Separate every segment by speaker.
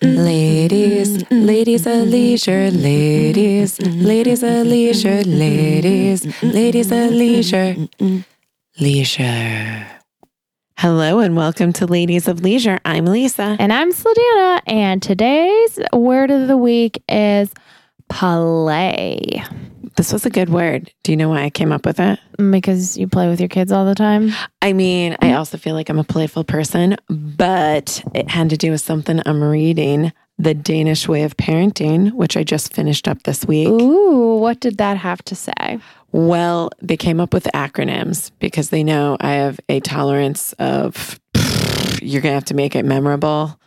Speaker 1: Ladies, ladies of leisure, ladies, ladies of leisure, ladies, ladies of leisure, leisure. Hello and welcome to Ladies of Leisure. I'm Lisa.
Speaker 2: And I'm Sladana, and today's word of the week is play.
Speaker 1: This was a good word. Do you know why I came up with it?
Speaker 2: Because you play with your kids all the time.
Speaker 1: I mean, I also feel like I'm a playful person, but it had to do with something I'm reading The Danish Way of Parenting, which I just finished up this week.
Speaker 2: Ooh, what did that have to say?
Speaker 1: Well, they came up with acronyms because they know I have a tolerance of you're going to have to make it memorable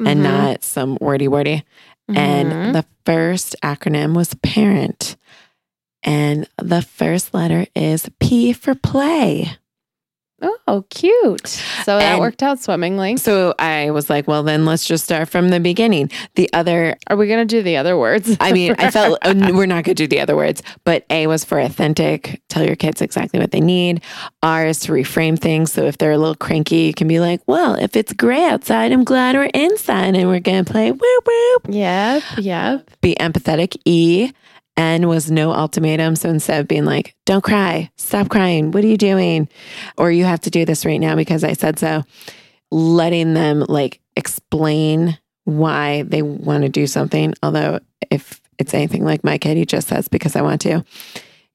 Speaker 1: and
Speaker 2: Mhm.
Speaker 1: not some wordy wordy.
Speaker 2: Mhm.
Speaker 1: And the first acronym was parent. And the first letter is P for play.
Speaker 2: Oh, cute. So that
Speaker 1: And-
Speaker 2: worked out swimmingly.
Speaker 1: So I was like, well, then let's just start from the beginning. The other,
Speaker 2: Are we going to do the other words?
Speaker 1: I mean, I felt uh, we're not going to do the other words, but A was for authentic, tell your kids exactly what they need. R is to reframe things. So if they're a little cranky, you can be like, well, if it's gray outside, I'm glad we're inside and we're going to play whoop whoop.
Speaker 2: Yep, yep.
Speaker 1: Be empathetic. E. N was no ultimatum. So instead of being like, don't cry, stop crying, what are you doing? Or you have to do this right now because I said so, letting them like explain why they want to do something. Although, if it's anything like my kid, he just says, because I want to.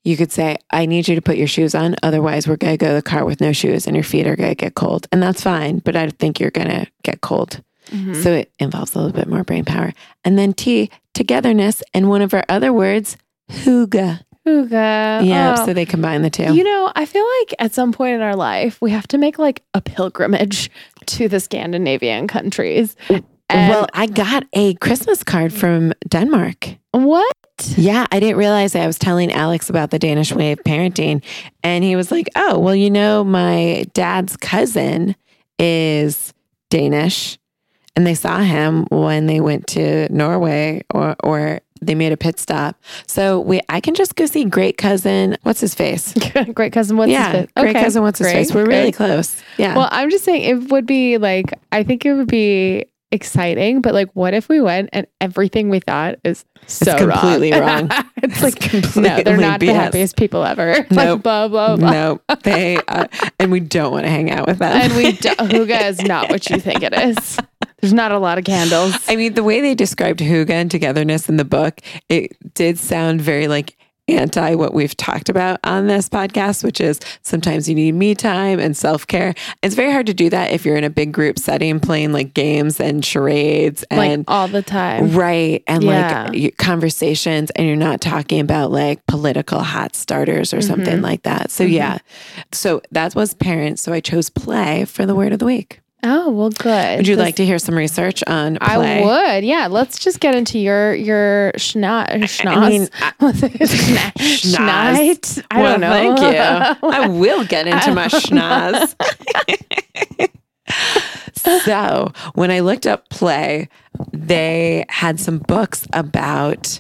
Speaker 1: You could say, I need you to put your shoes on. Otherwise, we're going to go to the car with no shoes and your feet are going to get cold. And that's fine. But I think you're going to get cold.
Speaker 2: Mhm.
Speaker 1: So it involves a little bit more brain power. And then T, togetherness. And one of our other words, hygge.
Speaker 2: Hygge.
Speaker 1: Yeah.
Speaker 2: Oh.
Speaker 1: So they combine the two.
Speaker 2: You know, I feel like at some point in our life, we have to make like a pilgrimage to the Scandinavian countries. And
Speaker 1: well, I got a Christmas card from Denmark.
Speaker 2: what?
Speaker 1: Yeah, I didn't realize I was telling Alex about the Danish way of parenting. And he was like, Oh, well, you know, my dad's cousin is Danish. And they saw him when they went to Norway or, or they made a pit stop. So we I can just go see great cousin, what's his face?
Speaker 2: great cousin, what's
Speaker 1: yeah,
Speaker 2: his face?
Speaker 1: great
Speaker 2: Okay,
Speaker 1: cousin, what's his
Speaker 2: great,
Speaker 1: face? We're really close. Yeah.
Speaker 2: Well, I'm just saying it would be like, I think it would be exciting, but like, what if we went and everything we thought is so
Speaker 1: completely wrong.
Speaker 2: it's like,
Speaker 1: completely
Speaker 2: no, they're not the happiest people ever.
Speaker 1: Nope.
Speaker 2: Like, blah, blah, blah.
Speaker 1: no, they uh, and we don't want to hang out with them.
Speaker 2: And we, do, Hygge is not what you think it is. There's not a lot of candles.
Speaker 1: I mean, the way they described hygge and togetherness in the book, it did sound very like anti what we've talked about on this podcast, which is sometimes you need me time and self care. It's very hard to do that if you're in a big group setting, playing like games and charades
Speaker 2: like all the time.
Speaker 1: Right. And
Speaker 2: Yeah.
Speaker 1: like conversations, and you're not talking about like political hot starters or something
Speaker 2: Mhm.
Speaker 1: like that. So,
Speaker 2: Mhm.
Speaker 1: yeah. So that was parents. So I chose play for the word of the week.
Speaker 2: Oh, well, good.
Speaker 1: Would you
Speaker 2: This-
Speaker 1: like to hear some research on
Speaker 2: I would. Yeah. Let's just get into your your schna schnoz.
Speaker 1: I mean, I-
Speaker 2: Schna-
Speaker 1: Schnoz.
Speaker 2: I
Speaker 1: well,
Speaker 2: don't know.
Speaker 1: Thank you. I will get into my schnoz. so when I looked up play, they had some books about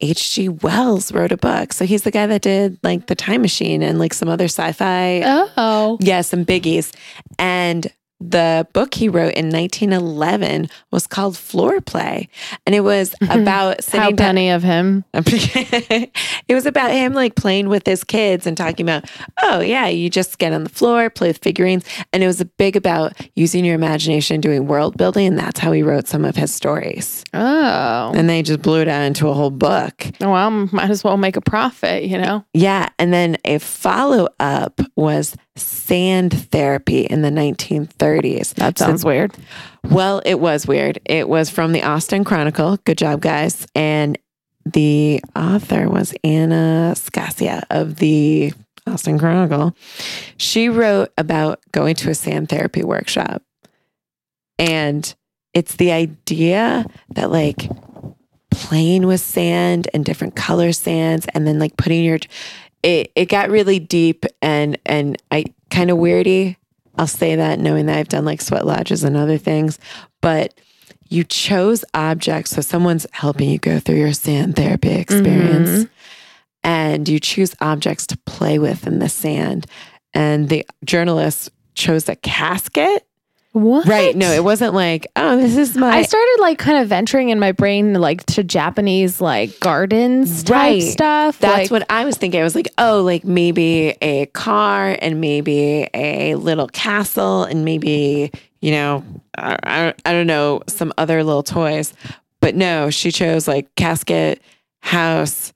Speaker 1: H.G. Wells wrote a book. So he's the guy that did like The Time Machine and like some other sci-fi.
Speaker 2: oh.
Speaker 1: Yeah, some biggies. And the book he wrote in 1911 was called Floor Play. And it was about
Speaker 2: How
Speaker 1: down.
Speaker 2: penny of him.
Speaker 1: it was about him like playing with his kids and talking about, oh, yeah, you just get on the floor, play with figurines. And it was a big about using your imagination, doing world building. And that's how he wrote some of his stories.
Speaker 2: Oh.
Speaker 1: And they just blew it out into a whole book.
Speaker 2: Well, might as well make a profit, you know?
Speaker 1: Yeah. And then a follow up was sand therapy in the 1930s.
Speaker 2: That
Speaker 1: So-
Speaker 2: sounds weird.
Speaker 1: well, it was weird. It was from the Austin Chronicle. Good job, guys. And the author was Anna Scasia of the Austin Chronicle. She wrote about going to a sand therapy workshop. And it's the idea that, like, playing with sand and different color sands and then like putting your it it got really deep and and I kind of weirdy. I'll say that knowing that I've done like sweat lodges and other things, but you chose objects so someone's helping you go through your sand therapy experience mm-hmm. and you choose objects to play with in the sand and the journalist chose a casket
Speaker 2: What?
Speaker 1: Right. No, it wasn't like, oh, this is my
Speaker 2: I started like kind of venturing in my brain like to Japanese like gardens type
Speaker 1: Right.
Speaker 2: stuff.
Speaker 1: That's
Speaker 2: like,
Speaker 1: what I was thinking. I was like, oh, like maybe a car and maybe a little castle and maybe, you know, I, I, I don't know, some other little toys. But no, she chose like casket, house,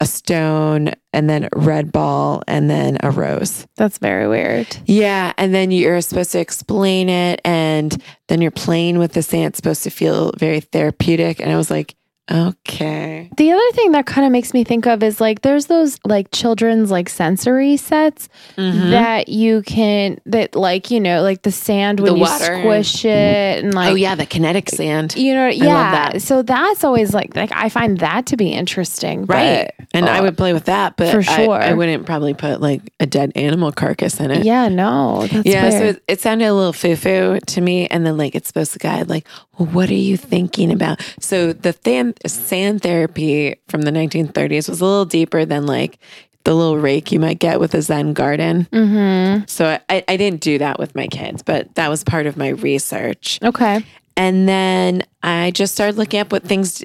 Speaker 1: a stone, and then a red ball, and then a rose.
Speaker 2: That's very weird.
Speaker 1: Yeah. And then you're supposed to explain it. And then you're playing with the sand. It's supposed to feel very therapeutic. And I was like, okay.
Speaker 2: The other thing that kind of makes me think of is like there's those like children's like sensory sets
Speaker 1: Mhm.
Speaker 2: that you can that like you know like the sand when
Speaker 1: The
Speaker 2: you
Speaker 1: water.
Speaker 2: squish it and like
Speaker 1: oh, yeah. The kinetic sand.
Speaker 2: you know yeah
Speaker 1: that.
Speaker 2: so that's always like like I find that to be interesting
Speaker 1: Right.
Speaker 2: but,
Speaker 1: And I
Speaker 2: uh,
Speaker 1: would play with that, but
Speaker 2: for sure.
Speaker 1: I, wouldn't probably put like a dead animal carcass in it.
Speaker 2: yeah no that's
Speaker 1: Yeah, so it, it sounded a little foo foo to me. And then, like, it's supposed to guide, like, well, what are you thinking about? So, the than- sand therapy from the 1930s was a little deeper than, like, the little rake you might get with a Zen garden.
Speaker 2: Mhm.
Speaker 1: So, I, I didn't do that with my kids, but that was part of my research.
Speaker 2: okay
Speaker 1: And then I just started looking up what things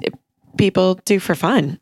Speaker 1: people do for fun.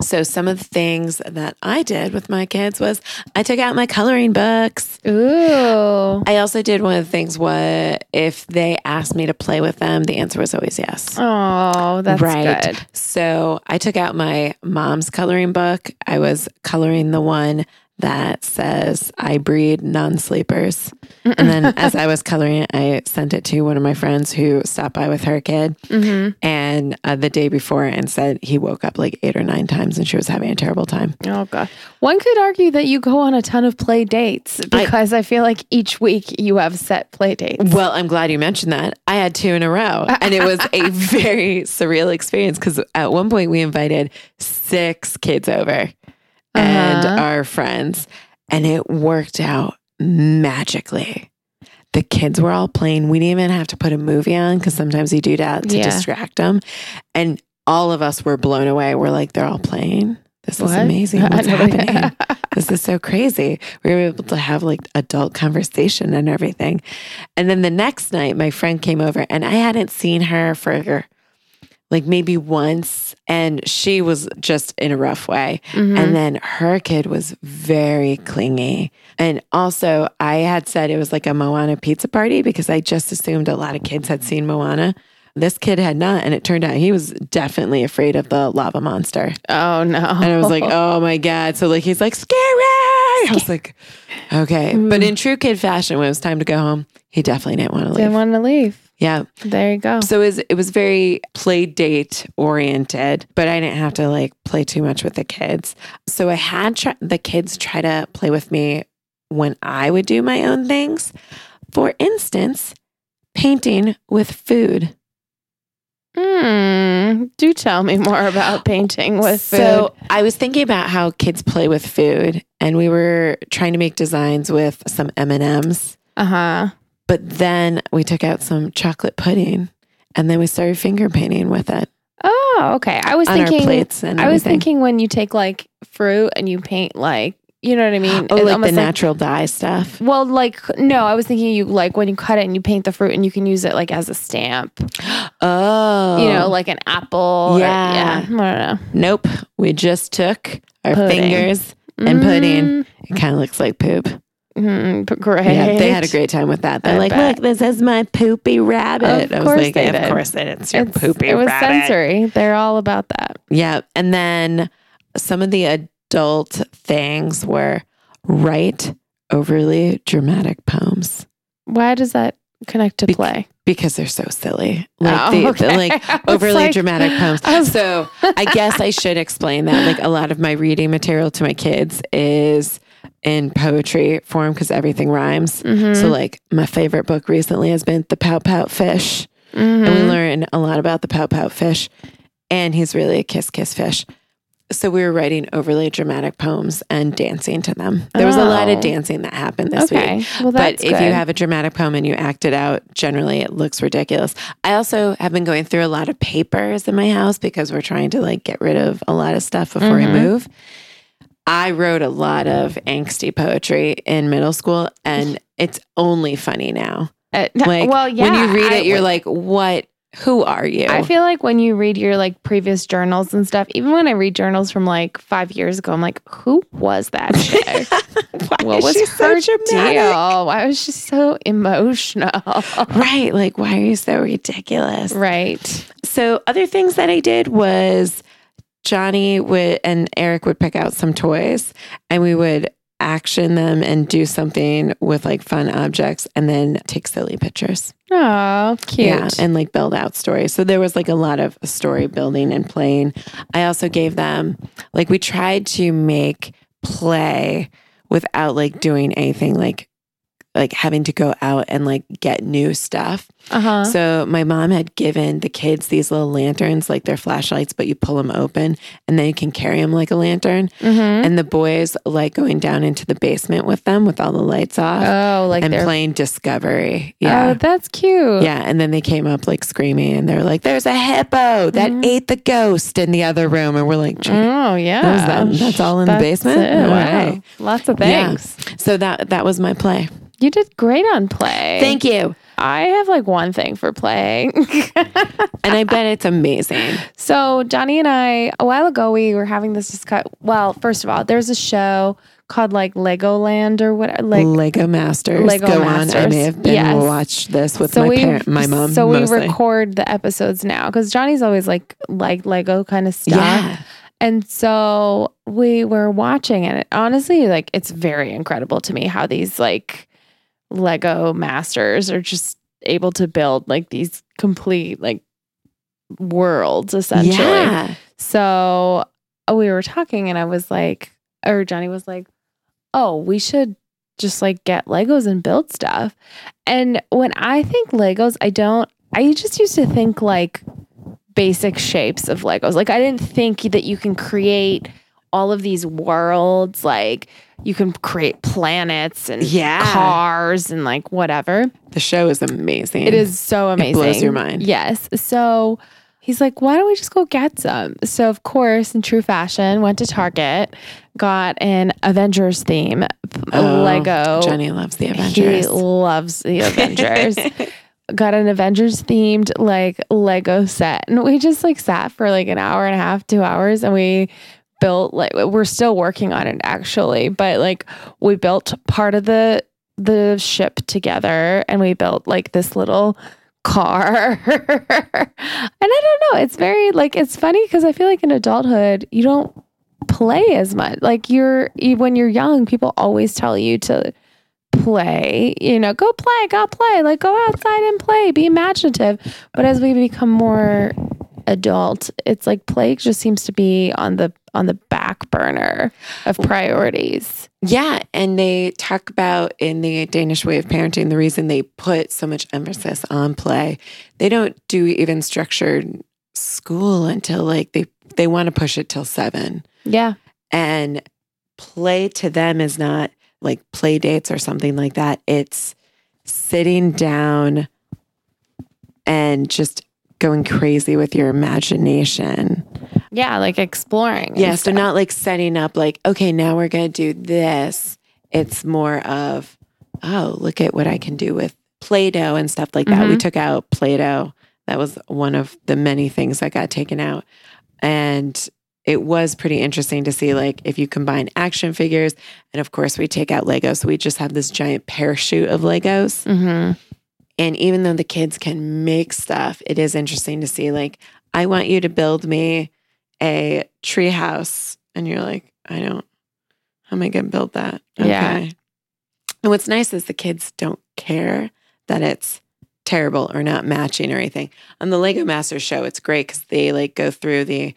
Speaker 1: So some of the things that I did with my kids was I took out my coloring books.
Speaker 2: ooh
Speaker 1: I also did one of the things what if they asked me to play with them, the answer was always yes.
Speaker 2: oh that's
Speaker 1: right.
Speaker 2: good
Speaker 1: So I took out my mom's coloring book. I was coloring the one that says I breed non-sleepers. And then as I was coloring it, I sent it to one of my friends who stopped by with her kid.
Speaker 2: Mhm.
Speaker 1: And uh, the day before, and said he woke up like eight or nine times and she was having a terrible time.
Speaker 2: Oh god. One could argue that you go on a ton of play dates because I, feel like each week you have set play dates.
Speaker 1: Well, I'm glad you mentioned that. I had two in a row, and it was a very surreal experience because at one point we invited six kids over and
Speaker 2: Uh-huh.
Speaker 1: our friends, and it worked out magically. The kids were all playing. We didn't even have to put a movie on because sometimes you do that to
Speaker 2: Yeah.
Speaker 1: distract them. And all of us were blown away. We're like, they're all playing. This is amazing. What's happening? this is so crazy. We were able to have like adult conversation and everything. And then the next night, my friend came over and I hadn't seen her for like maybe once. And she was just in a rough way.
Speaker 2: Mhm.
Speaker 1: And then her kid was very clingy. And also, I had said it was like a Moana pizza party because I just assumed a lot of kids had seen Moana. This kid had not. And it turned out he was definitely afraid of the lava monster.
Speaker 2: oh no.
Speaker 1: And I was like, oh my God. So, like, he's like, scary. I was like, okay. But in true kid fashion, when it was time to go home, he definitely didn't want to leave.
Speaker 2: didn't want to leave.
Speaker 1: Yeah.
Speaker 2: There you go.
Speaker 1: So it was, it was very play date oriented, but I didn't have to like play too much with the kids. So I had try- the kids try to play with me when I would do my own things. For instance, painting with food.
Speaker 2: Hmm. Do tell me more about painting with food.
Speaker 1: So I was thinking about how kids play with food, and we were trying to make designs with some M and M's.
Speaker 2: uh huh.
Speaker 1: But then we took out some chocolate pudding, and then we started finger painting with it
Speaker 2: Oh, okay. I was
Speaker 1: on our
Speaker 2: thinking.
Speaker 1: plates. And
Speaker 2: I was
Speaker 1: everything.
Speaker 2: thinking when you take like fruit and you paint like you know what I mean.
Speaker 1: oh,
Speaker 2: It's
Speaker 1: like the
Speaker 2: almost
Speaker 1: natural dye stuff.
Speaker 2: Well, like no, I was thinking you like when you cut it and you paint the fruit and you can use it like as a stamp.
Speaker 1: Oh,
Speaker 2: You know, like an apple. or-
Speaker 1: Yeah.
Speaker 2: yeah. I don't know.
Speaker 1: nope. We just took our
Speaker 2: Pudding.
Speaker 1: fingers. And mm-hmm. pudding. It kind of looks like poop.
Speaker 2: Mm, p- great.
Speaker 1: Yeah, they had a great time with that. They're
Speaker 2: I
Speaker 1: like,
Speaker 2: bet.
Speaker 1: "Look, this is my poopy rabbit."
Speaker 2: Of
Speaker 1: I was
Speaker 2: course
Speaker 1: like,
Speaker 2: they
Speaker 1: "Of
Speaker 2: did.
Speaker 1: course it is your
Speaker 2: It's-
Speaker 1: poopy
Speaker 2: it was
Speaker 1: rabbit."
Speaker 2: sensory. They're all about that.
Speaker 1: Yeah, and then some of the adult things were write overly dramatic poems
Speaker 2: Why does that connect to
Speaker 1: Bec-
Speaker 2: play?
Speaker 1: because they're so silly. Like
Speaker 2: Oh,
Speaker 1: the, the, like overly
Speaker 2: like-
Speaker 1: dramatic poems.
Speaker 2: I was-
Speaker 1: So I guess I should explain that. Like a lot of my reading material to my kids is in poetry form because everything rhymes.
Speaker 2: Mhm.
Speaker 1: So like my favorite book recently has been The Pout Pout Fish. And we
Speaker 2: Mhm.
Speaker 1: learn a lot about the pout pout fish. And he's really a kiss kiss fish. So we were writing overly dramatic poems and dancing to them. There was a lot of
Speaker 2: Oh.
Speaker 1: dancing that happened this
Speaker 2: okay.
Speaker 1: week.
Speaker 2: Well,
Speaker 1: But if
Speaker 2: good.
Speaker 1: you have a dramatic poem and you act it out, generally it looks ridiculous. I also have been going through a lot of papers in my house because we're trying to like get rid of a lot of stuff before
Speaker 2: Mhm.
Speaker 1: we move. I wrote a lot of angsty poetry in middle school and it's only funny now.
Speaker 2: Uh,
Speaker 1: Like
Speaker 2: well, yeah.
Speaker 1: when you read
Speaker 2: I
Speaker 1: it, you're like, what? Who are you?
Speaker 2: I feel like when you read your like previous journals and stuff, even when I read journals from like five years ago, I'm like, who was that chick?
Speaker 1: Why
Speaker 2: was
Speaker 1: she
Speaker 2: her
Speaker 1: so dramatic?
Speaker 2: deal? Why was she so emotional?
Speaker 1: Right. Like, why are you so ridiculous?
Speaker 2: right.
Speaker 1: So, other things that I did was Johnny would and Eric would pick out some toys and we would action them and do something with like fun objects and then take silly pictures.
Speaker 2: Oh, cute.
Speaker 1: Yeah. And like build out stories. So, there was like a lot of story building and playing. I also gave them, like, we tried to make play without like doing anything like, like having to go out and like get new stuff.
Speaker 2: uh huh.
Speaker 1: So my mom had given the kids these little lanterns, like they're flashlights, but you pull them open and then you can carry them like a lantern.
Speaker 2: mm-hmm.
Speaker 1: And the boys like going down into the basement with them with all the lights off
Speaker 2: Oh, like
Speaker 1: and
Speaker 2: they're
Speaker 1: playing Discovery.
Speaker 2: Oh,
Speaker 1: Yeah.
Speaker 2: that's cute.
Speaker 1: yeah. And then they came up like screaming and they're like, there's a hippo that
Speaker 2: Mhm.
Speaker 1: ate the ghost in the other room. And we're like,
Speaker 2: Oh yeah.
Speaker 1: That was that- that's all in the basement?
Speaker 2: it.
Speaker 1: Wow.
Speaker 2: Lots of
Speaker 1: Yeah.
Speaker 2: things.
Speaker 1: so that that was my play.
Speaker 2: You did great on play.
Speaker 1: Thank you.
Speaker 2: I have like one thing for playing.
Speaker 1: And I bet it's amazing.
Speaker 2: so Johnny and I, a while ago, we were having this discussion. Well, first of all, there's a show called like Legoland or what, like.
Speaker 1: Lego Masters.
Speaker 2: Lego
Speaker 1: Go on. I
Speaker 2: Masters.
Speaker 1: may have been
Speaker 2: Yes.
Speaker 1: watch this with
Speaker 2: so
Speaker 1: my parent, my mom.
Speaker 2: So we record the episodes now because Johnny's always like like Lego kind of stuff.
Speaker 1: Yeah.
Speaker 2: And so we were watching it honestly like it's very incredible to me how these like Lego masters are just able to build like these complete like worlds essentially.
Speaker 1: Yeah.
Speaker 2: So uh, we were talking and I was like or Johnny was like, "Oh, we should just like get Legos and build stuff." And when I think Legos, I don't I just used to think like basic shapes of Legos. Like I didn't think that you can create all of these worlds like you can create planets and
Speaker 1: Yeah.
Speaker 2: cars and like whatever.
Speaker 1: The show is amazing.
Speaker 2: It is so amazing.
Speaker 1: blows your mind.
Speaker 2: Yes. So he's like, why don't we just go get some? So, of course, in true fashion, went to Target, got an Avengers theme
Speaker 1: Oh,
Speaker 2: Lego.
Speaker 1: Johnny loves the Avengers.
Speaker 2: He loves the Avengers. got an Avengers themed like Lego set. And we just like sat for like an hour and a half, two hours, and we built like we're still working on it actually, but like we built part of the the ship together and we built like this little car. and I don't know, it's very like it's funny because I feel like in adulthood you don't play as much. Like you're when you're young, people always tell you to play, you know, go play, go play, like go outside and play, be imaginative. But as we become more adult, it's like play just seems to be on the on the back burner of priorities.
Speaker 1: yeah. And they talk about in the Danish way of parenting, the reason they put so much emphasis on play, they don't do even structured school until like they, they want to push it till seven.
Speaker 2: Yeah.
Speaker 1: And play to them is not like play dates or something like that. It's sitting down and just going crazy with your imagination.
Speaker 2: Yeah, like exploring.
Speaker 1: Yeah, so not like setting up like, okay, now we're going to do this. It's more of, oh, look at what I can do with Play-Doh and stuff like that. We took out Play-Doh. That was one of the many things that got taken out. And it was pretty interesting to see like if you combine action figures and of course we take out Legos. So we just have this giant parachute of Legos.
Speaker 2: Mhm.
Speaker 1: And even though the kids can make stuff, it is interesting to see like, I want you to build me a tree house. And you're like, I don't, how am I going to build that?
Speaker 2: Yeah.
Speaker 1: And what's nice is the kids don't care that it's terrible or not matching or anything. On the Lego Master show, it's great because they like go through the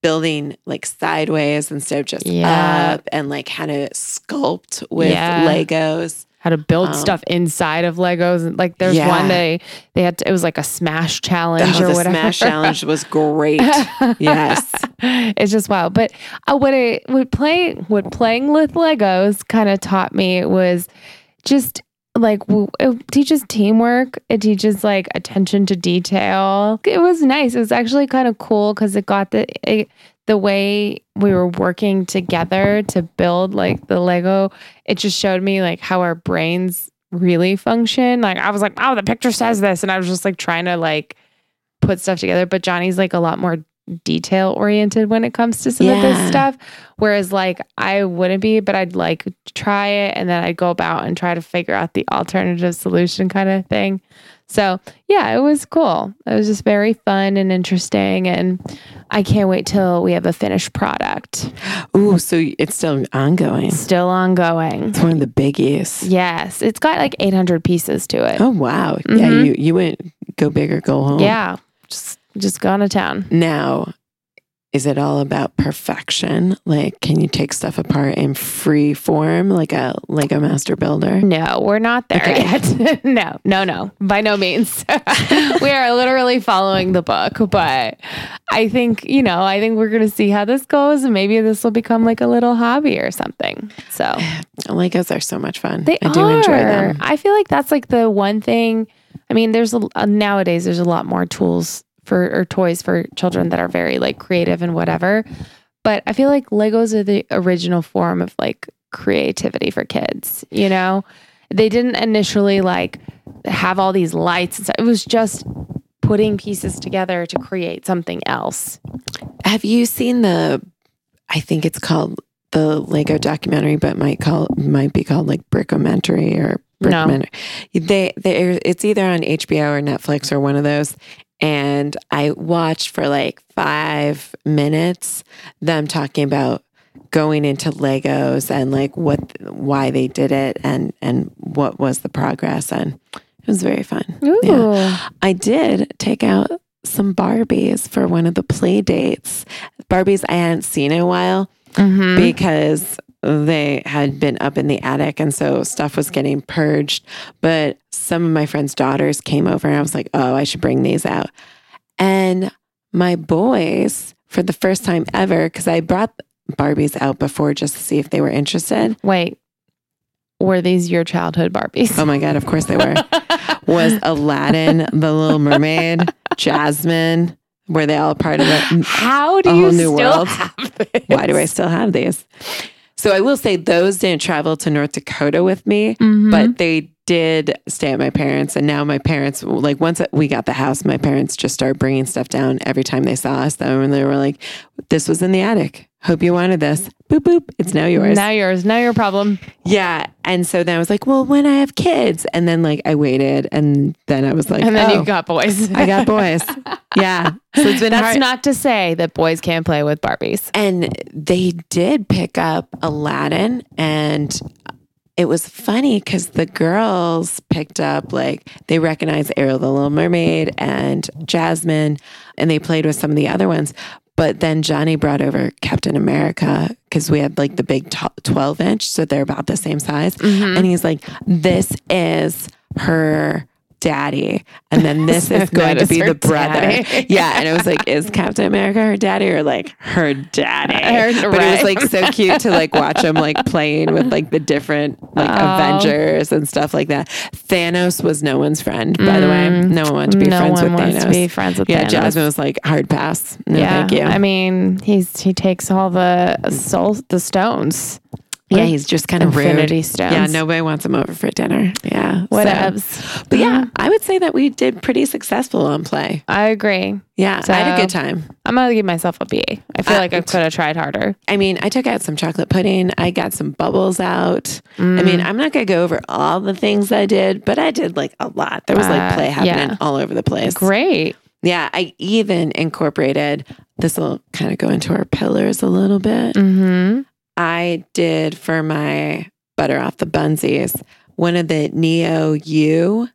Speaker 1: building like sideways instead of just
Speaker 2: Yeah.
Speaker 1: up and like how to sculpt with
Speaker 2: Yeah.
Speaker 1: Legos.
Speaker 2: How to build
Speaker 1: Um,
Speaker 2: stuff inside of Legos. And like there's
Speaker 1: Yeah.
Speaker 2: one they they had to, it was like a smash challenge
Speaker 1: Oh,
Speaker 2: or
Speaker 1: the
Speaker 2: whatever.
Speaker 1: Smash Challenge was great. Yes.
Speaker 2: it's just wild. But uh, what I would play, what playing with Legos kind of taught me was just like it teaches teamwork. It teaches like attention to detail. It was nice. It was actually kind of cool because it got the it, the way we were working together to build like the Lego. It just showed me like how our brains really function. Like I was like, oh, the picture says this. And I was just like trying to like put stuff together. But Johnny's like a lot more detail oriented when it comes to some of this stuff. Whereas like I wouldn't be, but I'd like try it and then I'd go about and try to figure out the alternative solution kind of thing. So yeah, it was cool. It was just very fun and interesting. And I can't wait till we have a finished product.
Speaker 1: Ooh, so it's still ongoing.
Speaker 2: Still ongoing.
Speaker 1: It's one of the biggies.
Speaker 2: Yes, it's got like 800 pieces to it.
Speaker 1: Oh wow. Yeah,
Speaker 2: Mhm.
Speaker 1: you you went go big or go home.
Speaker 2: Yeah, just just gone to town.
Speaker 1: Now, is it all about perfection? Like, can you take stuff apart in free form, like a Lego Master Builder?
Speaker 2: No, we're not there
Speaker 1: Okay.
Speaker 2: yet. no, no, no, by no means. we are literally following the book, but I think, you know, I think we're going to see how this goes and maybe this will become like a little hobby or something. So
Speaker 1: Legos are so much fun.
Speaker 2: they
Speaker 1: I do
Speaker 2: are.
Speaker 1: enjoy them.
Speaker 2: I feel like that's like the one thing. I mean, there's a, nowadays, there's a lot more tools for or toys for children that are very like creative and whatever. But I feel like Legos are the original form of like creativity for kids, you know? They didn't initially like have all these lights and stuff. It was just putting pieces together to create something else.
Speaker 1: Have you seen the? I think it's called the Lego documentary, but might call might be called like Brickumentary or
Speaker 2: No.
Speaker 1: They they it's either on HBO or Netflix or one of those. And I watched for like five minutes them talking about going into Legos and like what why they did it and and what was the progress and it was very fun.
Speaker 2: Ooh.
Speaker 1: Yeah. I did take out some Barbies for one of the play dates. Barbies I hadn't seen in a while
Speaker 2: Mhm.
Speaker 1: because they had been up in the attic and so stuff was getting purged. But some of my friends' daughters came over and I was like, oh, I should bring these out. And my boys, for the first time ever, because I brought Barbies out before just to see if they were interested.
Speaker 2: Wait, were these your childhood Barbies?
Speaker 1: Oh my God, of course they were. was Aladdin, the Little Mermaid, Jasmine. Were they all part of it?
Speaker 2: How do you still
Speaker 1: world.
Speaker 2: have this?
Speaker 1: Why do I still have these? So I will say those didn't travel to North Dakota with me,
Speaker 2: Mhm.
Speaker 1: but they did stay at my parents. And now my parents, like once we got the house, my parents just started bringing stuff down every time they saw us. Though, and they were like, "This was in the attic. Hope you wanted this. Boop boop. It's now yours."
Speaker 2: now yours, now your problem.
Speaker 1: yeah. And so then I was like, "Well, when I have kids," and then like I waited, and then I was like,
Speaker 2: and then
Speaker 1: "Oh,
Speaker 2: you got boys.
Speaker 1: I got boys." yeah. So it's been
Speaker 2: That's
Speaker 1: hard.
Speaker 2: not to say that boys can't play with Barbies.
Speaker 1: And they did pick up Aladdin, and it was funny because the girls picked up like they recognized Ariel the Little Mermaid and Jasmine, and they played with some of the other ones. But then Johnny brought over Captain America because we had like the big t- 12 inch, so they're about the same size.
Speaker 2: Mm-hmm.
Speaker 1: And he's like, This is her daddy. And then this is going to
Speaker 2: is
Speaker 1: be the brother.
Speaker 2: daddy.
Speaker 1: Yeah. And it was like, Is Captain America her daddy or like her daddy?
Speaker 2: Her-
Speaker 1: But it was like so cute to like watch him like playing with like the different like
Speaker 2: Oh.
Speaker 1: Avengers and stuff like that. Thanos was no one's friend, by the way. No one wanted to be
Speaker 2: Mm. no
Speaker 1: friends
Speaker 2: one
Speaker 1: with
Speaker 2: wants
Speaker 1: Thanos.
Speaker 2: to be friends with
Speaker 1: yeah,
Speaker 2: Thanos.
Speaker 1: Jasmine was like hard pass. No,
Speaker 2: yeah,
Speaker 1: thank you.
Speaker 2: I mean, he's he takes all the soul, the stones.
Speaker 1: Yeah, he's just kind of rude.
Speaker 2: Infinity stones.
Speaker 1: Yeah, nobody wants him over for dinner. Yeah.
Speaker 2: What
Speaker 1: so- But yeah, I would say that we did pretty successful on play.
Speaker 2: I agree.
Speaker 1: Yeah, so I had a good time.
Speaker 2: I'm gonna give myself a B. I feel
Speaker 1: Uh,
Speaker 2: like I could have tried harder.
Speaker 1: I mean, I took out some chocolate pudding. I got some bubbles out. I
Speaker 2: Mm.
Speaker 1: mean, I'm not going to go over all the things I did, but I did like a lot. There was like
Speaker 2: Uh,
Speaker 1: play happening
Speaker 2: yeah.
Speaker 1: all over the place.
Speaker 2: Great.
Speaker 1: Yeah, I even incorporated this will kind of go into our pillars a little bit.
Speaker 2: Mm-hmm.
Speaker 1: I did for my butter off the bunsies one of the Neou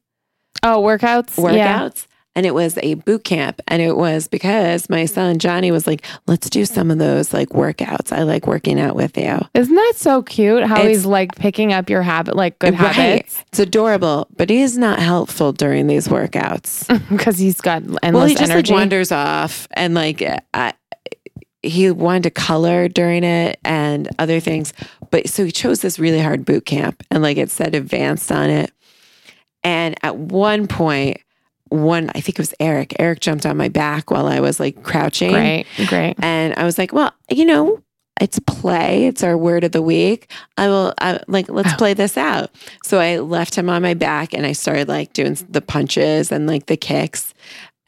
Speaker 2: Oh, workouts.
Speaker 1: workouts.
Speaker 2: Yeah.
Speaker 1: And it was a boot camp. And it was because my son Johnny was like, let's do some of those like workouts. I like working out with you.
Speaker 2: Isn't that so cute? How
Speaker 1: It's-
Speaker 2: he's like picking up your habit, like good
Speaker 1: Right.
Speaker 2: habits,
Speaker 1: It's adorable, but he is not helpful during these workouts.
Speaker 2: because he's got endless
Speaker 1: well, he just
Speaker 2: energy.
Speaker 1: like wanders off and like I, he wanted to color during it and other things. But so he chose this really hard boot camp and like it said advanced on it. And at one point, one, I think it was Eric, Eric jumped on my back while I was like crouching.
Speaker 2: great, great.
Speaker 1: And I was like, well, you know, it's play. It's our word of the week. I will I, like let's
Speaker 2: Oh.
Speaker 1: play this out. So I left him on my back and I started like doing the punches and like the kicks.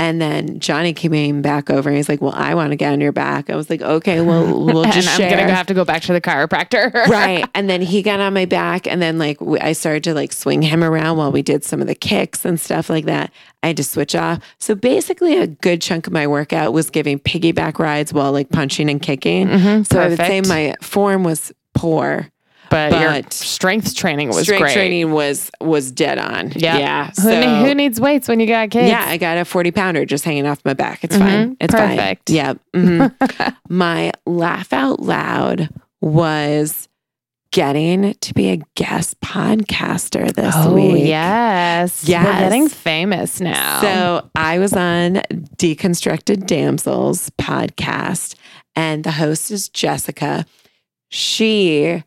Speaker 1: And then Johnny came back over and he's like, "Well, I want to get on your back." I was like, "Okay, well, we'll
Speaker 2: and
Speaker 1: just
Speaker 2: I'm gonna have to go back to the chiropractor.
Speaker 1: right. And then he got on my back, and then like we, I started to like swing him around while we did some of the kicks and stuff like that. I had to switch off. So basically, a good chunk of my workout was giving piggyback rides while like punching and kicking.
Speaker 2: Mhm,
Speaker 1: So I would say my form was poor.
Speaker 2: But, your strength training was great.
Speaker 1: Strength
Speaker 2: great.
Speaker 1: training was was dead on.
Speaker 2: Yeah.
Speaker 1: Yeah.
Speaker 2: Who,
Speaker 1: So
Speaker 2: ne- who needs weights when you got kids?
Speaker 1: yeah, I got a 40 pounder just hanging off my back. It's
Speaker 2: Mhm.
Speaker 1: fine. It's
Speaker 2: Perfect.
Speaker 1: fine. Yeah. mhm. my laugh out loud was getting to be a guest podcaster this
Speaker 2: oh
Speaker 1: week.
Speaker 2: yes, we're getting famous now.
Speaker 1: So I was on Deconstructed Damsels podcast, and the host is Jessica. She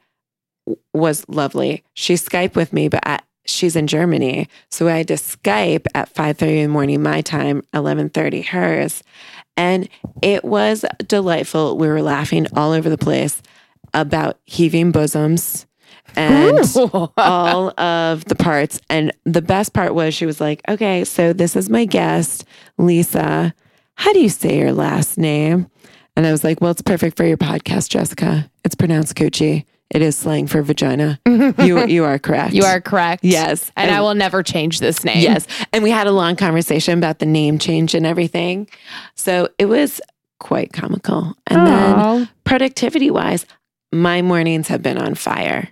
Speaker 1: was lovely. She Skyped with me, but at, she's in Germany, so I had to Skype at five thirty in the morning my time, eleven thirty hers, and it was delightful. We were laughing all over the place about heaving bosoms and all of the parts. And the best part was she was like, okay, so this is my guest, Lisa. How do you say your last name? And I was like, well, it's perfect for your podcast, Jessica. It's pronounced coochie. It is slang for vagina. You you are correct.
Speaker 2: you are correct.
Speaker 1: Yes.
Speaker 2: and I will never change this name.
Speaker 1: Yes. And we had a long conversation about the name change and everything. So it was quite comical. And then productivity wise, my mornings have been on fire.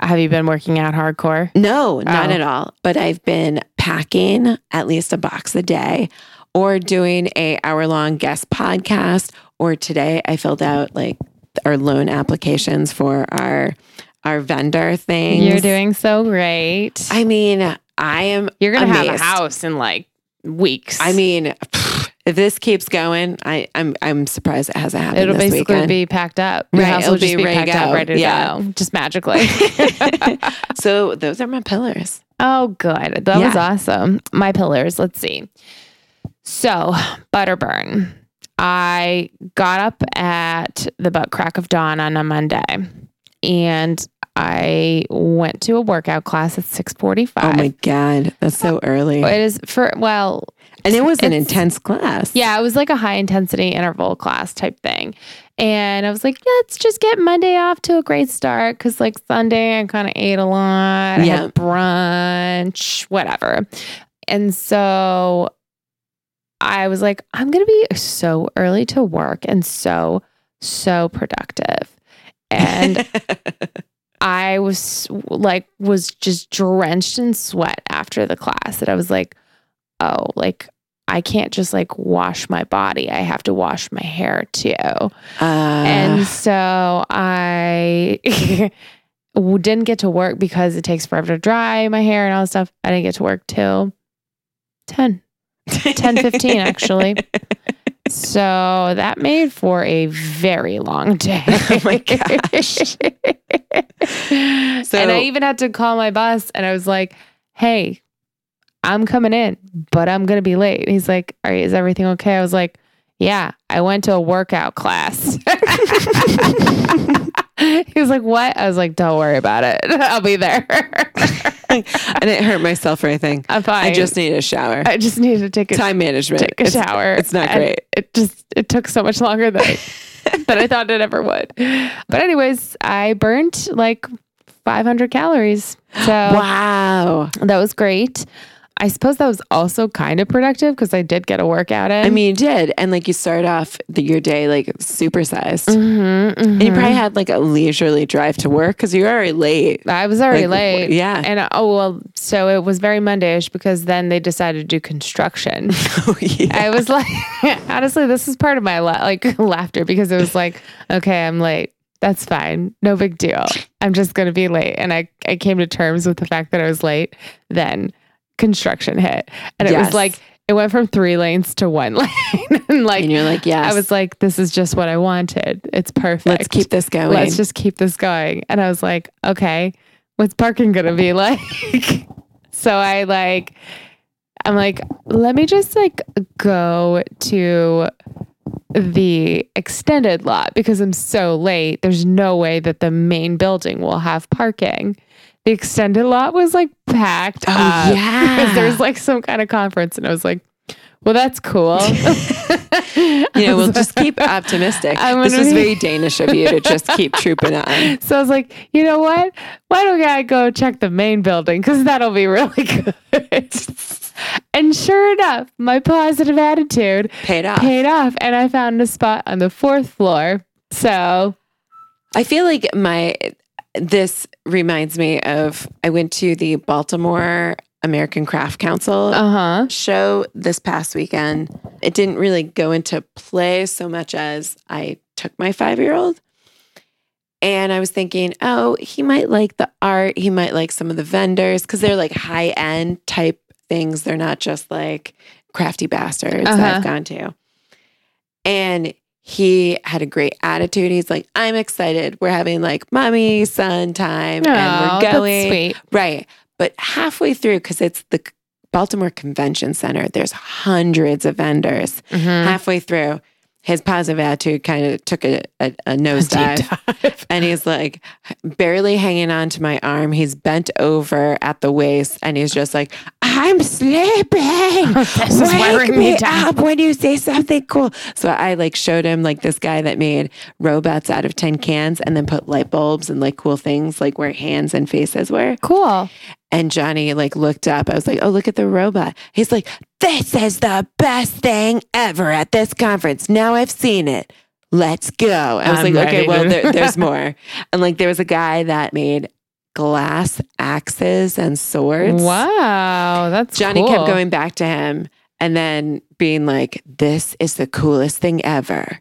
Speaker 2: have you been working out hardcore?
Speaker 1: No, not
Speaker 2: Oh.
Speaker 1: at all. But I've been packing at least a box a day or doing a hour long guest podcast. Or today I filled out like our loan applications for our our vendor things.
Speaker 2: You're doing so great.
Speaker 1: I mean, I am
Speaker 2: You're gonna have a house in like weeks.
Speaker 1: I mean, if this keeps going, I, I'm I'm surprised it hasn't happened
Speaker 2: It'll basically
Speaker 1: weekend.
Speaker 2: be packed up. Your
Speaker 1: Right,
Speaker 2: house
Speaker 1: it'll
Speaker 2: will just
Speaker 1: be
Speaker 2: be, packed up,
Speaker 1: go.
Speaker 2: ready to
Speaker 1: Yeah.
Speaker 2: go, just magically.
Speaker 1: so those are my pillars.
Speaker 2: oh, good. That was awesome. My pillars. Let's see. So, Butterburn. I got up at the butt crack of dawn on a Monday, and I went to a workout class at 6:45.
Speaker 1: Oh my god, that's so early.
Speaker 2: It is for well,
Speaker 1: And it was an intense class.
Speaker 2: Yeah, it was like a high intensity interval class type thing. And I was like, let's just get Monday off to a great start. Cause like Sunday, I kind of ate a lot. I
Speaker 1: Yeah.
Speaker 2: had brunch, whatever. And so I was like, I'm going to be so early to work and so, so productive. And I was like, was just drenched in sweat after the class. And I was like, oh, like I can't just like wash my body. I have to wash my hair too.
Speaker 1: Uh,
Speaker 2: and so I didn't get to work because it takes forever to dry my hair and all that stuff. I didn't get to work till 10, 10 15 actually. So that made for a very long day.
Speaker 1: Oh my gosh.
Speaker 2: and I even had to call my boss and I was like, hey, I'm coming in, but I'm going to be late. And he's like, Are, is everything okay? I was like, yeah, I went to a workout class. he was like, What? I was like, Don't worry about it. I'll be there.
Speaker 1: I didn't hurt myself or anything.
Speaker 2: I'm fine.
Speaker 1: I just need a shower.
Speaker 2: I just needed to take a
Speaker 1: Time management.
Speaker 2: take a
Speaker 1: It's-
Speaker 2: shower.
Speaker 1: It's not great.
Speaker 2: It just it took so much longer than I, than I thought it ever would. But anyways, I burnt like 500 calories. So
Speaker 1: Wow.
Speaker 2: that was great. I suppose that was also kind of productive because I did get a workout in.
Speaker 1: I mean, you did. And like you start off the, your day like supersized.
Speaker 2: Mhm,
Speaker 1: And you
Speaker 2: mhm.
Speaker 1: probably had like a leisurely drive to work because you were already late.
Speaker 2: I was already
Speaker 1: Like,
Speaker 2: late.
Speaker 1: yeah.
Speaker 2: And uh, oh well, so it was very Mondayish because then they decided to do construction.
Speaker 1: Oh, yeah.
Speaker 2: I was like, honestly, this is part of my la- like laughter because it was like, okay, I'm late. That's fine. No big deal. I'm just going to be late. And I, I came to terms with the fact that I was late. Then construction hit. And it
Speaker 1: Yes.
Speaker 2: was like, it went from three lanes to one lane. and like,
Speaker 1: and you're like, yeah.
Speaker 2: I was like, this is just what I wanted. It's perfect.
Speaker 1: let's keep this going.
Speaker 2: Let's just keep this going. And I was like, okay, what's parking going to be like? so I like, I'm like, let me just like go to the extended lot because I'm so late. There's no way that the main building will have parking. The extended lot was like packed.
Speaker 1: Oh,
Speaker 2: up
Speaker 1: yeah.
Speaker 2: because there was like some kind of conference, and I was like, "Well, that's cool."
Speaker 1: You know, we'll just keep optimistic.
Speaker 2: I'm
Speaker 1: This is very Danish of you to just keep trooping on.
Speaker 2: So I was like, you know what? Why don't I go check the main building? Because that'll be really good. and sure enough, my positive attitude
Speaker 1: Paid off.
Speaker 2: paid off, and I found a spot on the fourth floor. So,
Speaker 1: I feel like my this reminds me of I went to the Baltimore American Craft Council
Speaker 2: uh huh.
Speaker 1: show this past weekend. It didn't really go into play so much as I took my five year old. And I was thinking, oh, he might like the art. He might like some of the vendors because they're like high end type things. They're not just like crafty bastards that
Speaker 2: Uh-huh.
Speaker 1: I've gone to. And he had a great attitude. He's like, I'm excited. We're having like mommy son time and we're
Speaker 2: that's
Speaker 1: going.
Speaker 2: sweet.
Speaker 1: Right. But halfway through, because it's the Baltimore Convention Center, there's hundreds of vendors.
Speaker 2: Mhm.
Speaker 1: Halfway through, his positive attitude kind of took a, a, a nosedive. And he's like barely hanging on to my arm. He's bent over at the waist and he's just like, I'm sleeping.
Speaker 2: This is
Speaker 1: Wake
Speaker 2: wearing me down."
Speaker 1: up when you say something cool. So I like showed him like this guy that made robots out of tin cans and then put light bulbs and like cool things like where hands and faces were.
Speaker 2: Cool.
Speaker 1: And Johnny like looked up. I was like, "Oh, look at the robot." He's like, "This is the best thing ever at this conference. Now I've seen it. Let's go." I was
Speaker 2: I'm
Speaker 1: like, "Okay, well, there, there's more." And like, there was a guy that made glass axes and swords.
Speaker 2: Wow, that's
Speaker 1: Johnny
Speaker 2: cool.
Speaker 1: kept going back to him and then being like, "This is the coolest thing ever."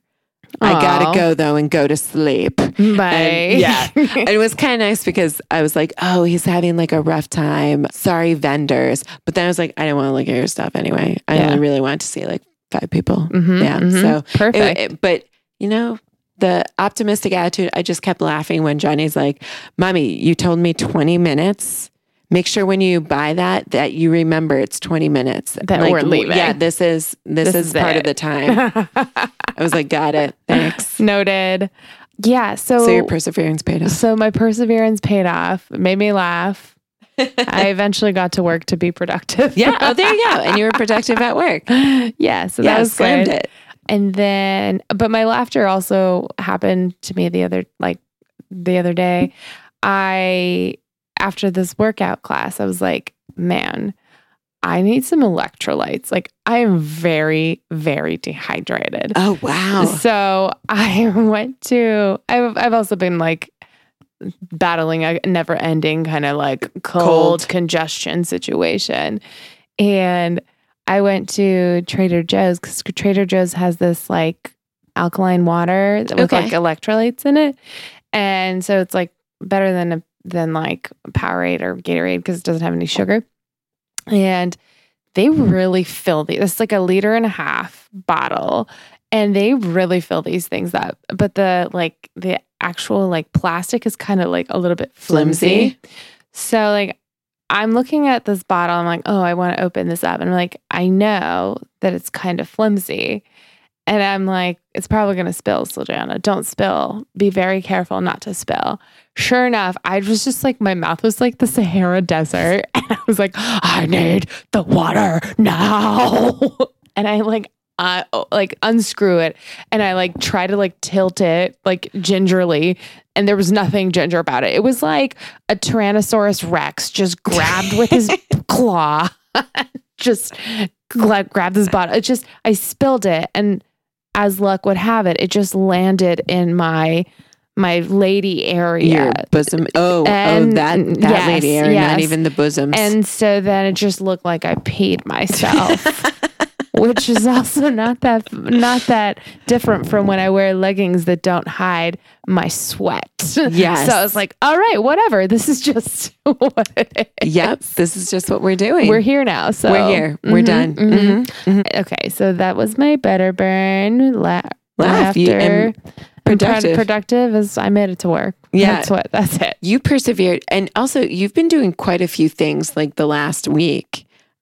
Speaker 1: I gotta go though and go to sleep.
Speaker 2: Bye.
Speaker 1: And, yeah. It was kind of nice because I was like, oh, he's having like a rough time. Sorry, vendors. But then I was like, I didn't want to look at your stuff anyway. I
Speaker 2: Yeah.
Speaker 1: only really wanted to see like five people.
Speaker 2: Mhm,
Speaker 1: Yeah.
Speaker 2: mhm.
Speaker 1: So, it-
Speaker 2: perfect.
Speaker 1: it- but you know, the optimistic attitude, I just kept laughing when Johnny's like, Mommy, you told me 20 minutes. Make sure when you buy that that you remember it's 20 minutes.
Speaker 2: That
Speaker 1: Like,
Speaker 2: we're leaving.
Speaker 1: Yeah, this is this,
Speaker 2: This
Speaker 1: is,
Speaker 2: is
Speaker 1: part
Speaker 2: it.
Speaker 1: of the time. I was like, got it. Thanks.
Speaker 2: Noted. Yeah. So,
Speaker 1: So your perseverance paid off.
Speaker 2: so my perseverance paid off. It made me laugh. I eventually got to work to be productive.
Speaker 1: Yeah. Oh, there you go. And you were productive at work.
Speaker 2: yeah. So
Speaker 1: yeah,
Speaker 2: that was
Speaker 1: slammed
Speaker 2: good.
Speaker 1: it.
Speaker 2: And then, but my laughter also happened to me the other, like the other day. I, after this workout class, I was like, man, I need some electrolytes. Like, I am very, very dehydrated.
Speaker 1: Oh wow.
Speaker 2: So I went to, I've, I've also been like battling a never ending kind of like cold,
Speaker 1: Cold.
Speaker 2: congestion situation. And I went to Trader Joe's because Trader Joe's has this like alkaline water with
Speaker 1: Okay.
Speaker 2: like electrolytes in it. And so it's like better than a, than like Powerade or Gatorade because it doesn't have any sugar. And they really fill these. It's like a liter and a half bottle, and they really fill these things up. But the like the actual like plastic is kind of like a little bit flimsy.
Speaker 1: Flimsy.
Speaker 2: So like I'm looking at this bottle. I'm like, oh, I want to open this up, and I'm like, I know that it's kind of flimsy. And I'm like, it's probably going to spill, Sladana. Don't spill. Be very careful not to spill. Sure enough, I was just like, my mouth was like the Sahara Desert. And I was like, I need the water now. and I like, I like unscrew it and I like try to like tilt it like gingerly. And there was nothing ginger about it. It was like a Tyrannosaurus Rex just grabbed with his claw, just gla- grabbed this bottle. It just, I spilled it. And as luck would have it, it just landed in my my lady area.
Speaker 1: Your bosom. Oh, oh
Speaker 2: And-
Speaker 1: oh, that that
Speaker 2: yes,
Speaker 1: lady, area,
Speaker 2: yes.
Speaker 1: not even the bosoms.
Speaker 2: And so then it just looked like I peed myself. Which is also not that not that different from when I wear leggings that don't hide my sweat.
Speaker 1: Yes.
Speaker 2: So I was like, all right, whatever. This is just what it is.
Speaker 1: yep, this is just what we're doing.
Speaker 2: We're here now. So
Speaker 1: We're here. We're
Speaker 2: Mhm,
Speaker 1: done.
Speaker 2: mhm.
Speaker 1: Mhm.
Speaker 2: Okay, so that was my better burn. La-
Speaker 1: Laugh.
Speaker 2: Laughter.
Speaker 1: And
Speaker 2: pro-
Speaker 1: productive.
Speaker 2: productive is I made it to work.
Speaker 1: Yeah.
Speaker 2: That's what that's it.
Speaker 1: You persevered, and also you've been doing quite a few things like the last week.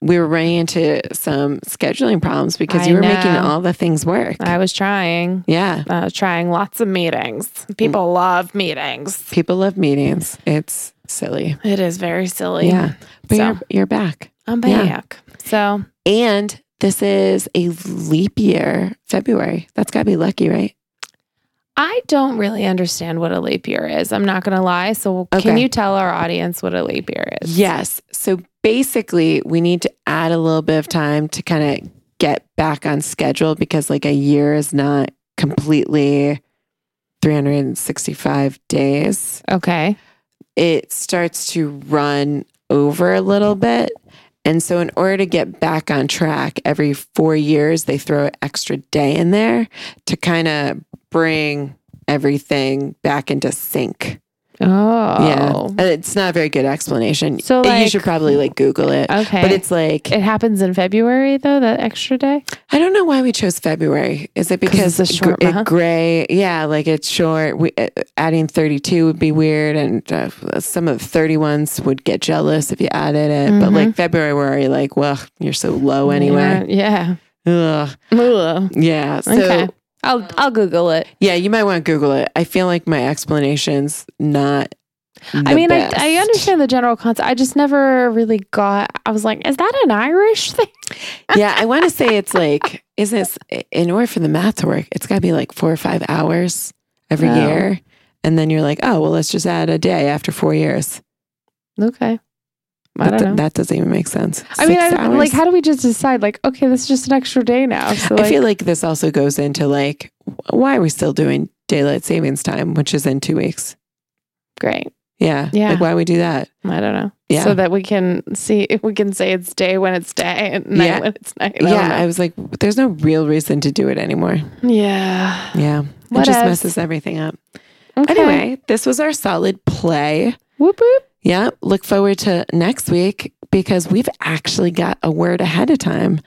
Speaker 1: We were running into some scheduling problems because
Speaker 2: I
Speaker 1: you were making all the things work.
Speaker 2: I was trying.
Speaker 1: yeah.
Speaker 2: I was trying lots of meetings. People love meetings.
Speaker 1: People love meetings. It's silly.
Speaker 2: It is very silly.
Speaker 1: Yeah. But
Speaker 2: So-
Speaker 1: you're, you're back.
Speaker 2: I'm
Speaker 1: Yeah.
Speaker 2: back. So
Speaker 1: And this is a leap year, February. That's got to be lucky, right?
Speaker 2: I don't really understand what a leap year is. I'm not going to lie. So
Speaker 1: Okay.
Speaker 2: can you tell our audience what a leap year is?
Speaker 1: Yes. So basically, we need to add a little bit of time to kind of get back on schedule because, like, a year is not completely 365 days.
Speaker 2: Okay.
Speaker 1: It starts to run over a little bit. And so, in order to get back on track, every four years, they throw an extra day in there to kind of bring everything back into sync.
Speaker 2: Oh.
Speaker 1: Yeah. And It's not a very good explanation.
Speaker 2: So,
Speaker 1: you should probably like Google it.
Speaker 2: Okay.
Speaker 1: But it's like,
Speaker 2: it happens in February though, that extra day?
Speaker 1: I don't know why we chose February. Is it because
Speaker 2: it's a short
Speaker 1: gr- it gray? Yeah, like it's short. We, uh, adding 32 would be weird. And uh, some of the 30 would get jealous if you added it. But
Speaker 2: Mm-hmm.
Speaker 1: like February, we're already like, well, you're so low anyway.
Speaker 2: Yeah.
Speaker 1: Ugh.
Speaker 2: Ugh.
Speaker 1: Yeah. So,
Speaker 2: okay. I'll I'll Google it.
Speaker 1: yeah, you might want to Google it. I feel like my explanation's not.
Speaker 2: I mean, I,
Speaker 1: best.
Speaker 2: I understand the general concept. I just never really got. I was like, is that an Irish thing?
Speaker 1: yeah, I want to say it's like, is this in order for the math to work? It's got to be like four or five hours every
Speaker 2: Oh.
Speaker 1: year, and then you're like, oh well, let's just add a day after four years.
Speaker 2: Okay. I don't
Speaker 1: th-
Speaker 2: know.
Speaker 1: that doesn't even make sense.
Speaker 2: I mean, I, like, how do we just decide? Like, okay, this is just an extra day now. So,
Speaker 1: I feel like this also goes into like, why are we still doing daylight savings time, which is in two weeks?
Speaker 2: great.
Speaker 1: Yeah,
Speaker 2: Yeah.
Speaker 1: Like, why we do that?
Speaker 2: I don't know.
Speaker 1: Yeah.
Speaker 2: So that we can see, we can say it's day when it's day and night
Speaker 1: Yeah.
Speaker 2: when it's night. I
Speaker 1: yeah. I was like, there's no real reason to do it anymore.
Speaker 2: yeah.
Speaker 1: Yeah,
Speaker 2: What
Speaker 1: it just
Speaker 2: else?
Speaker 1: messes everything up.
Speaker 2: Okay.
Speaker 1: Anyway, this was our solid play.
Speaker 2: whoop whoop.
Speaker 1: Yeah, look forward to next week because we've actually got a word ahead of time.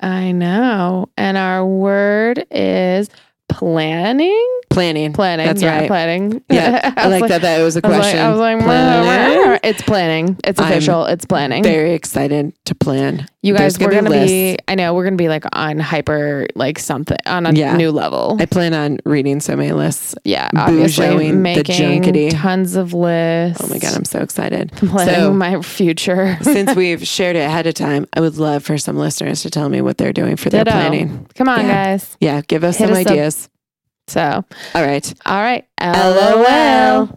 Speaker 2: I know. And our word is planning.
Speaker 1: Planning.
Speaker 2: Planning.
Speaker 1: That's
Speaker 2: yeah,
Speaker 1: right.
Speaker 2: Planning.
Speaker 1: Yeah, I,
Speaker 2: was
Speaker 1: like, that. That was a
Speaker 2: I was like,
Speaker 1: question.
Speaker 2: I was like,
Speaker 1: Planning.
Speaker 2: it's planning. It's
Speaker 1: I'm
Speaker 2: official. it's planning.
Speaker 1: Very excited to plan.
Speaker 2: you guys,
Speaker 1: there's
Speaker 2: we're
Speaker 1: gonna
Speaker 2: gonna
Speaker 1: be.
Speaker 2: I know we're gonna be like on hyper, like something on a
Speaker 1: Yeah.
Speaker 2: new level.
Speaker 1: I plan on reading so many lists.
Speaker 2: yeah, obviously making tons of lists.
Speaker 1: Oh my god, I'm so excited.
Speaker 2: planning
Speaker 1: So-
Speaker 2: my future.
Speaker 1: Since we've shared it ahead of time, I would love for some listeners to tell me what they're doing for their planning.
Speaker 2: Come on,
Speaker 1: Yeah.
Speaker 2: guys.
Speaker 1: Yeah, give us
Speaker 2: Hit
Speaker 1: some
Speaker 2: us up. So,
Speaker 1: All right.
Speaker 2: all right.
Speaker 1: LOL.